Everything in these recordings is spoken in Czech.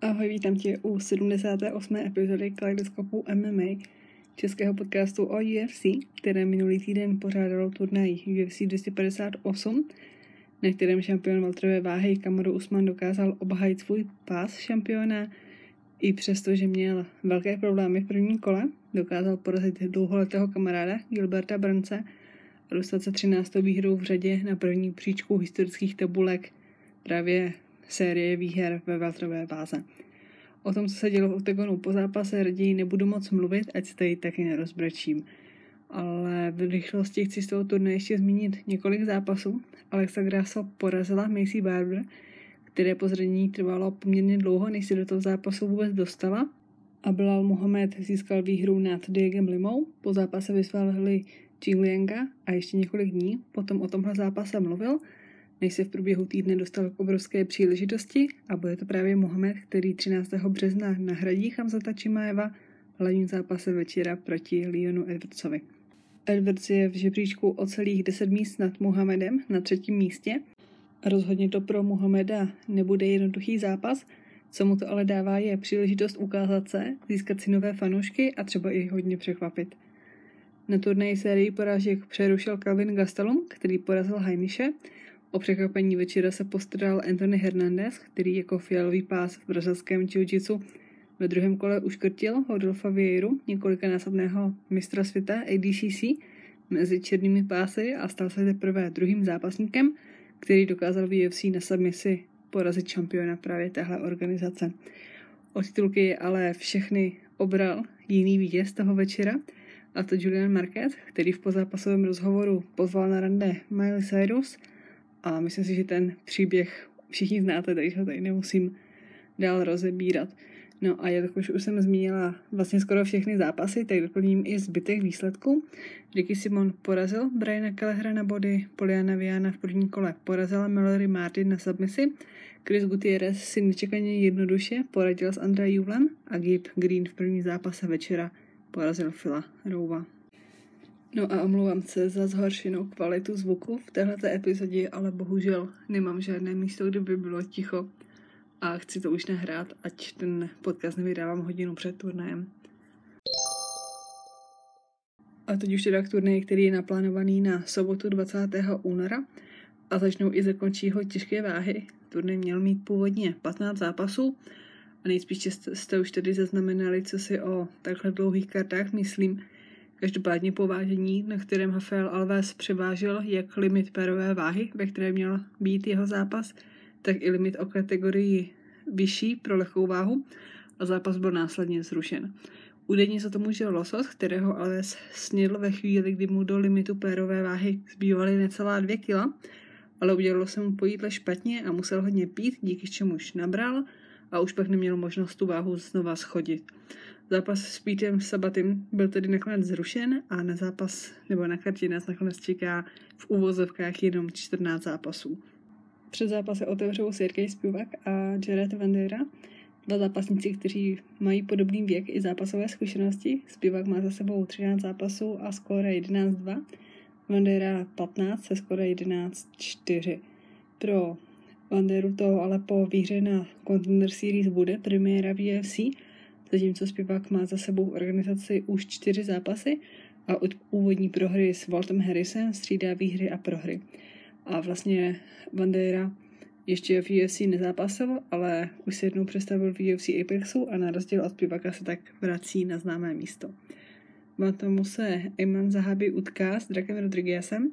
Ahoj, vítám tě u 78. epizody Kaleidoskopu MMA, českého podcastu o UFC, které minulý týden pořádalo turnaj UFC 258, na kterém šampion Valtrové váhy Kamaru Usman dokázal obhajit svůj pás šampiona, i přesto, že měl velké problémy v prvním kole, dokázal porazit dlouholetého kamaráda Gilberta Brnce a dostat se 13. výhrou v řadě na první příčku historických tabulek právě série výher ve veltrové váze. O tom, co se dělo v OKTAGONu po zápase, raději nebudu moc mluvit, ať se tady taky nerozbrečím. Ale v rychlosti chci z toho turné ještě zmínit několik zápasů. Alexa Grasso porazila Macy Barber, které po zranění trvalo poměrně dlouho, než se do toho zápasu vůbec dostala. A Bilal Mohamed získal výhru nad Diegem Limou. Po zápase vysválili Lianga a ještě několik dní potom o tomhle zápase mluvil – než se v průběhu týdne dostal k obrovské příležitosti a bude to právě Mohamed, který 13. března nahradí Hamzata Čimaeva v hlavním zápase večera proti Leonu Edwardsovi. Edwards je v žebříčku o celých 10 míst nad Mohamedem na třetím místě. Rozhodně to pro Mohameda nebude jednoduchý zápas, co mu to ale dává je příležitost ukázat se, získat si nové fanoušky a třeba i hodně překvapit. Na turnaji sérii porážek přerušil Calvin Gastelum, který porazil Heiniše, O překvapení večera se postaral Anthony Hernandez, který jako fialový pás v brazilském jiu-jitsu ve druhém kole uškrtil Rodolfa Vieiru, několikanásobného mistra světa ADCC, mezi černými pásy a stal se teprve druhým zápasníkem, který dokázal v UFC na submisi porazit šampiona právě téhle organizace. O titulky ale všechny obral jiný vítěz toho večera, a to Julian Marquez, který v pozápasovém rozhovoru pozval na rande Miley Cyrus – a myslím si, že ten příběh všichni znáte, takže ho tady nemusím dál rozebírat. No a jakož už jsem zmínila vlastně skoro všechny zápasy, tak doplním i zbytek výsledků. Ricky Simon porazil Briana Kellehra na body, Poliana Viana v prvním kole porazila Mallory Martin na submisi, Chris Gutierrez si nečekaně jednoduše poradil s Andrea Juvlem a Gabe Green v první zápase večera porazil Phila Rouva. No a omlouvám se za zhoršenou kvalitu zvuku v této epizodě, ale bohužel nemám žádné místo, kde by bylo ticho a chci to už nahrát, ať ten podcast nevydávám hodinu před turnajem. A teď už teda k turnaji, který je naplánovaný na sobotu 20. února a začnou i zakončí ho těžké váhy. Turnaj měl mít původně 15 zápasů a nejspíš jste už tedy zaznamenali, co si o takhle dlouhých kartách myslím, Každopádně povážení, na kterém Rafael Alves převážil jak limit pérové váhy, ve které měl být jeho zápas, tak i limit o kategorii vyšší pro lehkou váhu a zápas byl následně zrušen. Údajně za to může losos, kterého Alves snědl ve chvíli, kdy mu do limitu pérové váhy zbývaly necelá dvě kila, ale udělalo se mu po jídle špatně a musel hodně pít, díky čemuž nabral a už pak neměl možnost tu váhu znova schodit. Zápas s Pítem Sabatym byl tedy nakonec zrušen a na zápas, nebo na kartě nás nakonec čeká v uvozovkách jenom 14 zápasů. Před zápase otevřou Sirkej Spivak a Jared Vandera, dva zápasníci, kteří mají podobný věk i zápasové zkušenosti. Spivak má za sebou 13 zápasů a skóre 11-2, Vandera 15 se skóre 11-4. Pro Vanderu to ale po výhře na Contender Series bude premiéra v UFC, zatímco zpěvák má za sebou organizaci už čtyři zápasy a od úvodní prohry s Waltem Harrisem střídá výhry a prohry. A vlastně Bandera ještě v UFC nezápasil, ale už se jednou představil v UFC Apexu a na rozdíl od zpěváka se tak vrací na známé místo. tomu se Eman Zahabi utká s Drakem Rodriguezem.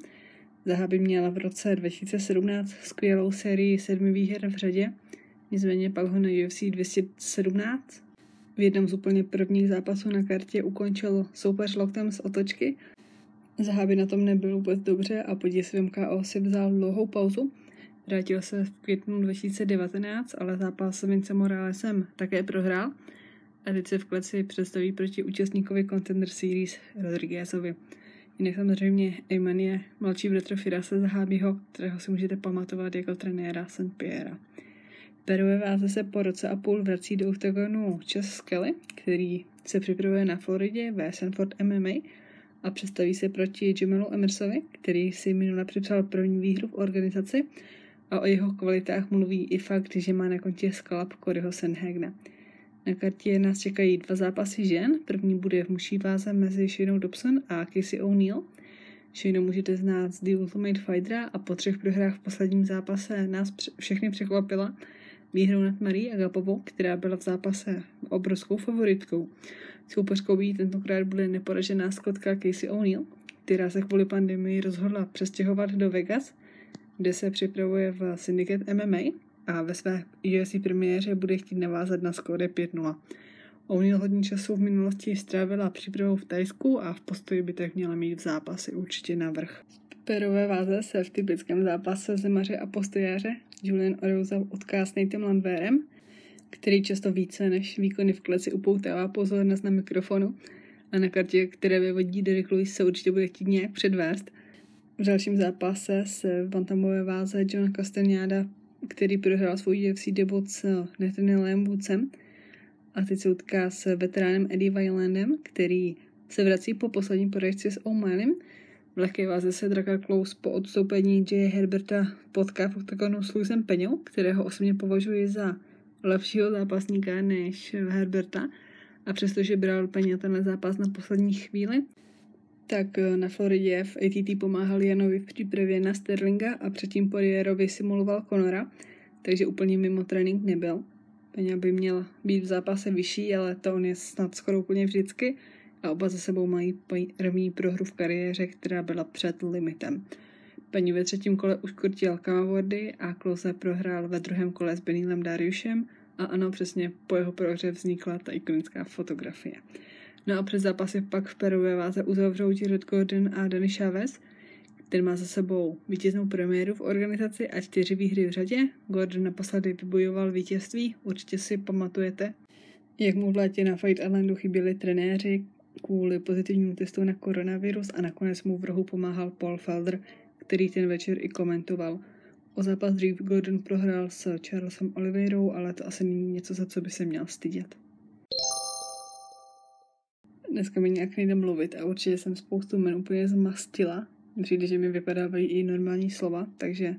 Zahabi měla v roce 2017 skvělou sérii sedmi výher v řadě, nicméně pak ho na UFC 217 v jednom z úplně prvních zápasů na kartě ukončil soupeř loktem z otočky. Zaháby na tom nebyl vůbec dobře a po děsivém KO si vzal dlouhou pauzu. Vrátil se v květnu 2019, ale zápas s Vince Moralesem také prohrál a teď se v kleci představí proti účastníkovi Contender Series Rodriguezovi. Jinak samozřejmě Eyman je mladší bratr Firase Zahábího, kterého si můžete pamatovat jako trenéra St. Pierre. Perové váze se po roce a půl vrací do oktagonu Chess Skelly, který se připravuje na Floridě ve Sanford MMA a představí se proti Jamalu Emersovi, který si minule připsal první výhru v organizaci a o jeho kvalitách mluví i fakt, že má na kontě skalap Coryho Senhagna. Na kartě nás čekají dva zápasy žen. První bude v muší váze mezi Shane Dobson a Casey O'Neill. Shane můžete znát z The Ultimate Fightera a po třech prohrách v posledním zápase nás všechny překvapila výhrou nad Marí Agapovou, která byla v zápase obrovskou favoritkou. Soupeřkou jí tentokrát bude neporažená skotka Casey O'Neill, která se kvůli pandemii rozhodla přestěhovat do Vegas, kde se připravuje v Syndicate MMA a ve své UFC premiéře bude chtít navázat na skóre 5-0. O'Neill hodně času v minulosti strávila přípravou v Tajsku a v postoji by tak měla mít v zápasy určitě na vrch. Perové váze se v typickém zápase zemaře a postojáře Julian Orouza utká s Natem Landvérem, který často více než výkony v kleci upoutává pozornost na mikrofonu a na kartě, které vyvodí Derek Lewis, se určitě bude chtít nějak předvést. V dalším zápase se v bantamové váze John Castagnada, který prohrál svůj UFC debut s Nathanielem Woodsem a teď se utká s veteránem Eddie Vilandem, který se vrací po poslední poražce s O'Malley. V lehké váze se Draka Close po odstoupení J. Herberta potká v oktagonu s Luisem Peňou, kterého osobně považuji za lepšího zápasníka než Herberta. A přestože bral Peňa tenhle zápas na poslední chvíli, tak eh, na Floridě v ATT pomáhal Janovi v přípravě na Sterlinga a předtím Poirierovi simuloval Conora, takže úplně mimo trénink nebyl. Peňa by měl být v zápase vyšší, ale to on je snad skoro úplně vždycky a oba za sebou mají první prohru v kariéře, která byla před limitem. Paní ve třetím kole uškrtil Kamavordy a Klose prohrál ve druhém kole s Benilem Dariušem a ano, přesně po jeho prohře vznikla ta ikonická fotografie. No a před zápasy pak v perové váze uzavřou Jared Gordon a Danny Chavez, který má za sebou vítěznou premiéru v organizaci a čtyři výhry v řadě. Gordon naposledy vybojoval vítězství, určitě si pamatujete, jak mu v létě na Fight Islandu chyběli trenéři kvůli pozitivnímu testu na koronavirus a nakonec mu v rohu pomáhal Paul Felder, který ten večer i komentoval. O zápas dřív Gordon prohrál s Charlesem Oliveirou, ale to asi není něco, za co by se měl stydět. Dneska mi nějak nejde mluvit a určitě jsem spoustu men úplně zmastila. Přijde, že mi vypadávají i normální slova, takže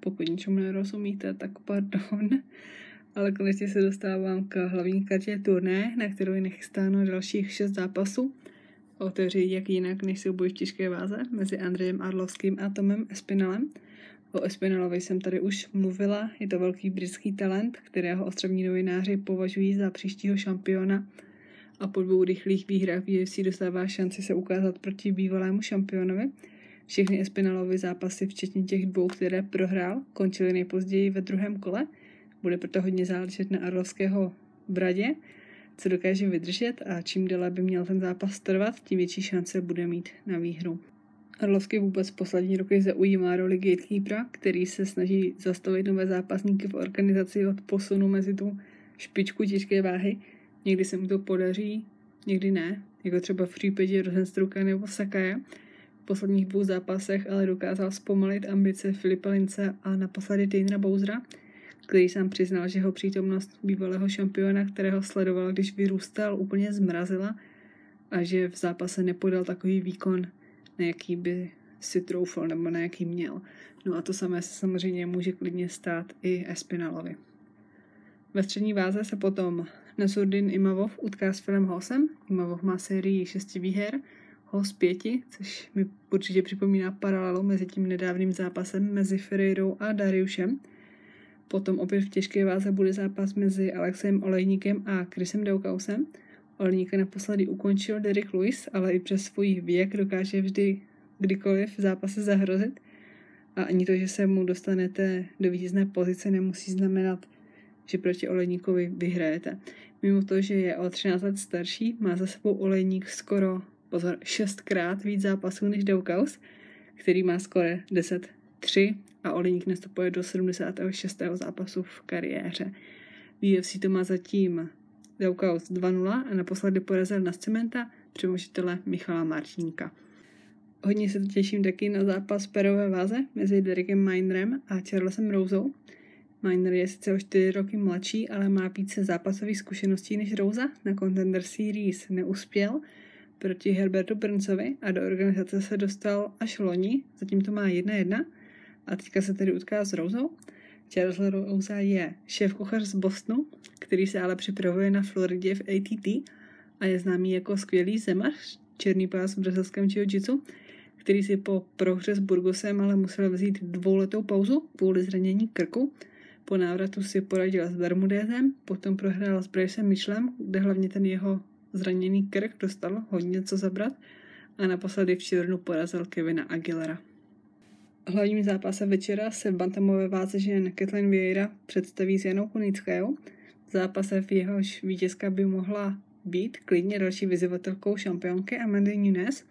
pokud ničemu nerozumíte, tak pardon. Ale konečně se dostávám k hlavní kartě turné, na kterou je nachystáno dalších šest zápasů. Otevří jak jinak než souboj v těžké váze mezi Andrejem Arlovským a Tomem Espinalem. O Espinalovi jsem tady už mluvila, je to velký britský talent, kterého ostrovní novináři považují za příštího šampiona a po dvou rychlých výhrách UFC dostává šanci se ukázat proti bývalému šampionovi. Všechny Espinalovy zápasy, včetně těch dvou, které prohrál, končily nejpozději ve druhém kole. Bude proto hodně záležet na Arlovského bradě, co dokáže vydržet a čím déle by měl ten zápas trvat, tím větší šance bude mít na výhru. Arlovský vůbec poslední roky zaujímá roli gatekeepera, který se snaží zastavit nové zápasníky v organizaci od posunu mezi tu špičku těžké váhy. Někdy se mu to podaří, někdy ne, jako třeba v případě Rosenstruka nebo Sakaja. V posledních dvou zápasech ale dokázal zpomalit ambice Filipa Lince a naposledy Dejnera Bouzra, který sám přiznal, že jeho přítomnost bývalého šampiona, kterého sledoval, když vyrůstal, úplně zmrazila a že v zápase nepodal takový výkon, na jaký by si troufal nebo na jaký měl. No a to samé se samozřejmě může klidně stát i Espinalovi. Ve střední váze se potom Nasurdin Imavov utká s Filem Hosem. Imavov má sérii šesti výher, Hos pěti, což mi určitě připomíná paralelu mezi tím nedávným zápasem mezi Ferreirou a Dariušem. Potom opět v těžké váze bude zápas mezi Alexem Olejníkem a Chrisem Daukausem. Olejníka naposledy ukončil Derek Lewis, ale i přes svůj věk dokáže vždy kdykoliv v zápase zahrozit. A ani to, že se mu dostanete do vítězné pozice, nemusí znamenat, že proti Olejníkovi vyhrajete. Mimo to, že je o 13 let starší, má za sebou Olejník skoro, pozor, šestkrát víc zápasů než Daukaus, který má skoro 10-3 a Olejník nastupuje do 76. zápasu v kariéře. V UFC to má zatím Daukaus 2-0 a naposledy porazil na Cementa přemožitele Michala Martinka. Hodně se těším taky na zápas perové váze mezi Derekem Minerem a Charlesem Rousou. Miner je sice o 4 roky mladší, ale má více zápasových zkušeností než Rouza. Na Contender Series neuspěl proti Herbertu Brncovi a do organizace se dostal až loni, zatím to má 1-1 a teďka se tedy utká s Rouzou. Charles Rosa je šéf kuchař z Bostonu, který se ale připravuje na Floridě v ATT a je známý jako skvělý zemař, černý pás v brazilském jiu-jitsu, který si po prohře s Burgosem ale musel vzít dvouletou pauzu kvůli zranění krku. Po návratu si poradila s Bermudezem, potom prohrála s Bracem Michelem, kde hlavně ten jeho zraněný krk dostal hodně co zabrat a naposledy v červnu porazil Kevina Aguilera. Hlavním zápasem večera se v bantamové váze žen Kathleen Vieira představí s Janou Kunickou. Zápase v jehož vítězka by mohla být klidně další vyzývatelkou šampionky Amanda Nunes,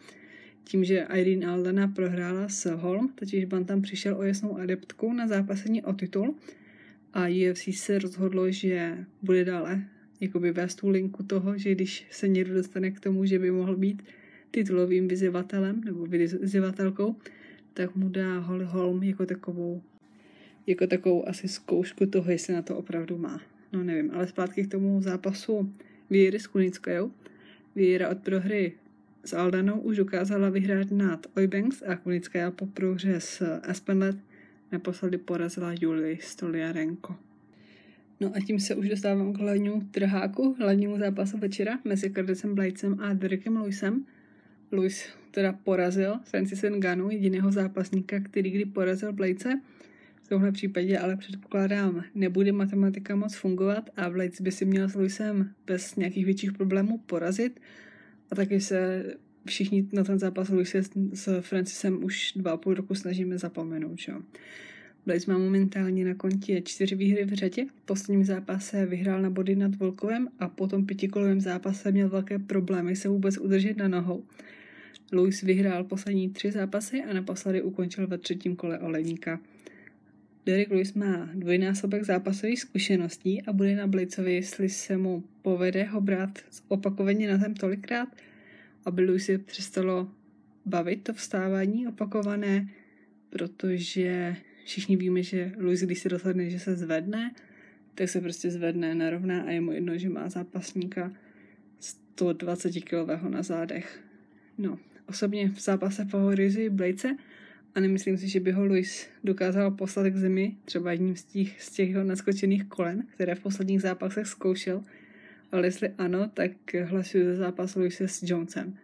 tím, že Irene Aldana prohrála s Holm, totiž Bantam přišel o jasnou adeptku na zápasení o titul a UFC se rozhodlo, že bude dále jakoby vést tu linku toho, že když se někdo dostane k tomu, že by mohl být titulovým vyzývatelem nebo vyzývatelkou, tak mu dá Holly Holm jako takovou jako takovou asi zkoušku toho, jestli na to opravdu má. No nevím, ale zpátky k tomu zápasu Víry s Kunickou. Víra od prohry s Aldanou už dokázala vyhrát nad Oybanks a Kunická po prohře s Aspenlet naposledy porazila Julie Stoliarenko. No a tím se už dostávám k hlavnímu trháku, hlavnímu zápasu večera mezi Cardesem Bladesem a Derekem Lewisem. Lewis teda porazil Francis Nganu, jediného zápasníka, který kdy porazil Bladese. V tomhle případě ale předpokládám, nebude matematika moc fungovat a Blades by si měl s Lewisem bez nějakých větších problémů porazit. A taky se všichni na ten zápas Luise s Francisem už dva a půl roku snažíme zapomenout. Že? Blades má momentálně na kontě čtyři výhry v řadě. V posledním zápase vyhrál na body nad Volkovem a po tom pětikolovém zápase měl velké problémy se vůbec udržet na nohou. Louis vyhrál poslední tři zápasy a naposledy ukončil ve třetím kole Oleníka. Derek Lewis má dvojnásobek zápasových zkušeností a bude na Blicovi, jestli se mu povede ho brát opakovaně na zem tolikrát, aby Lewisi přestalo bavit to vstávání opakované, protože všichni víme, že Luis, když se rozhodne, že se zvedne, tak se prostě zvedne, narovná a je mu jedno, že má zápasníka 120 kg na zádech. No, osobně v zápase favorizuji Blejce a nemyslím si, že by ho Luis dokázal poslat k zemi, třeba jedním z těch, z těch naskočených kolen, které v posledních zápasech zkoušel, ale jestli ano, tak hlasuji za zápas Luise s Jonesem.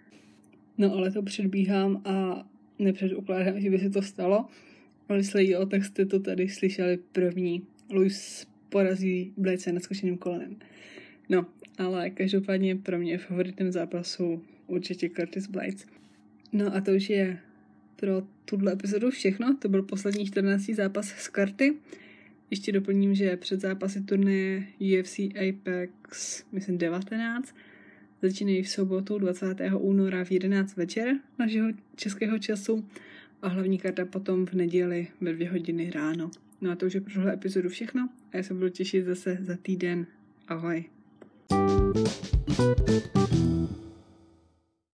No ale to předbíhám a nepředpokládám, že by se to stalo, ale jestli jo, tak jste to tady slyšeli první. Luis porazí Blejce naskočeným kolenem. No, ale každopádně pro mě favoritem zápasu určitě Curtis Blades. No a to už je pro tuhle epizodu všechno. To byl poslední 14. zápas z karty. Ještě doplním, že před zápasy turnaje UFC Apex, myslím 19, začínají v sobotu 20. února v 11 večer našeho českého času a hlavní karta potom v neděli ve 2 hodiny ráno. No a to už je pro tuhle epizodu všechno a já se budu těšit zase za týden. Ahoj. thank you